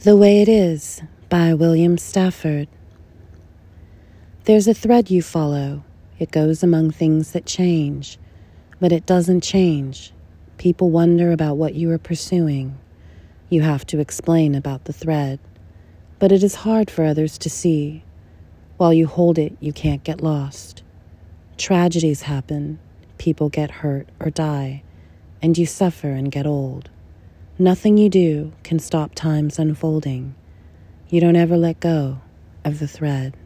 The Way It Is by William Stafford. There's a thread you follow. It goes among things that change, but it doesn't change. People wonder about what you are pursuing. You have to explain about the thread, but it is hard for others to see. While you hold it, you can't get lost. Tragedies happen, people get hurt or die, and you suffer and get old. Nothing you do can stop time's unfolding. You don't ever let go of the thread.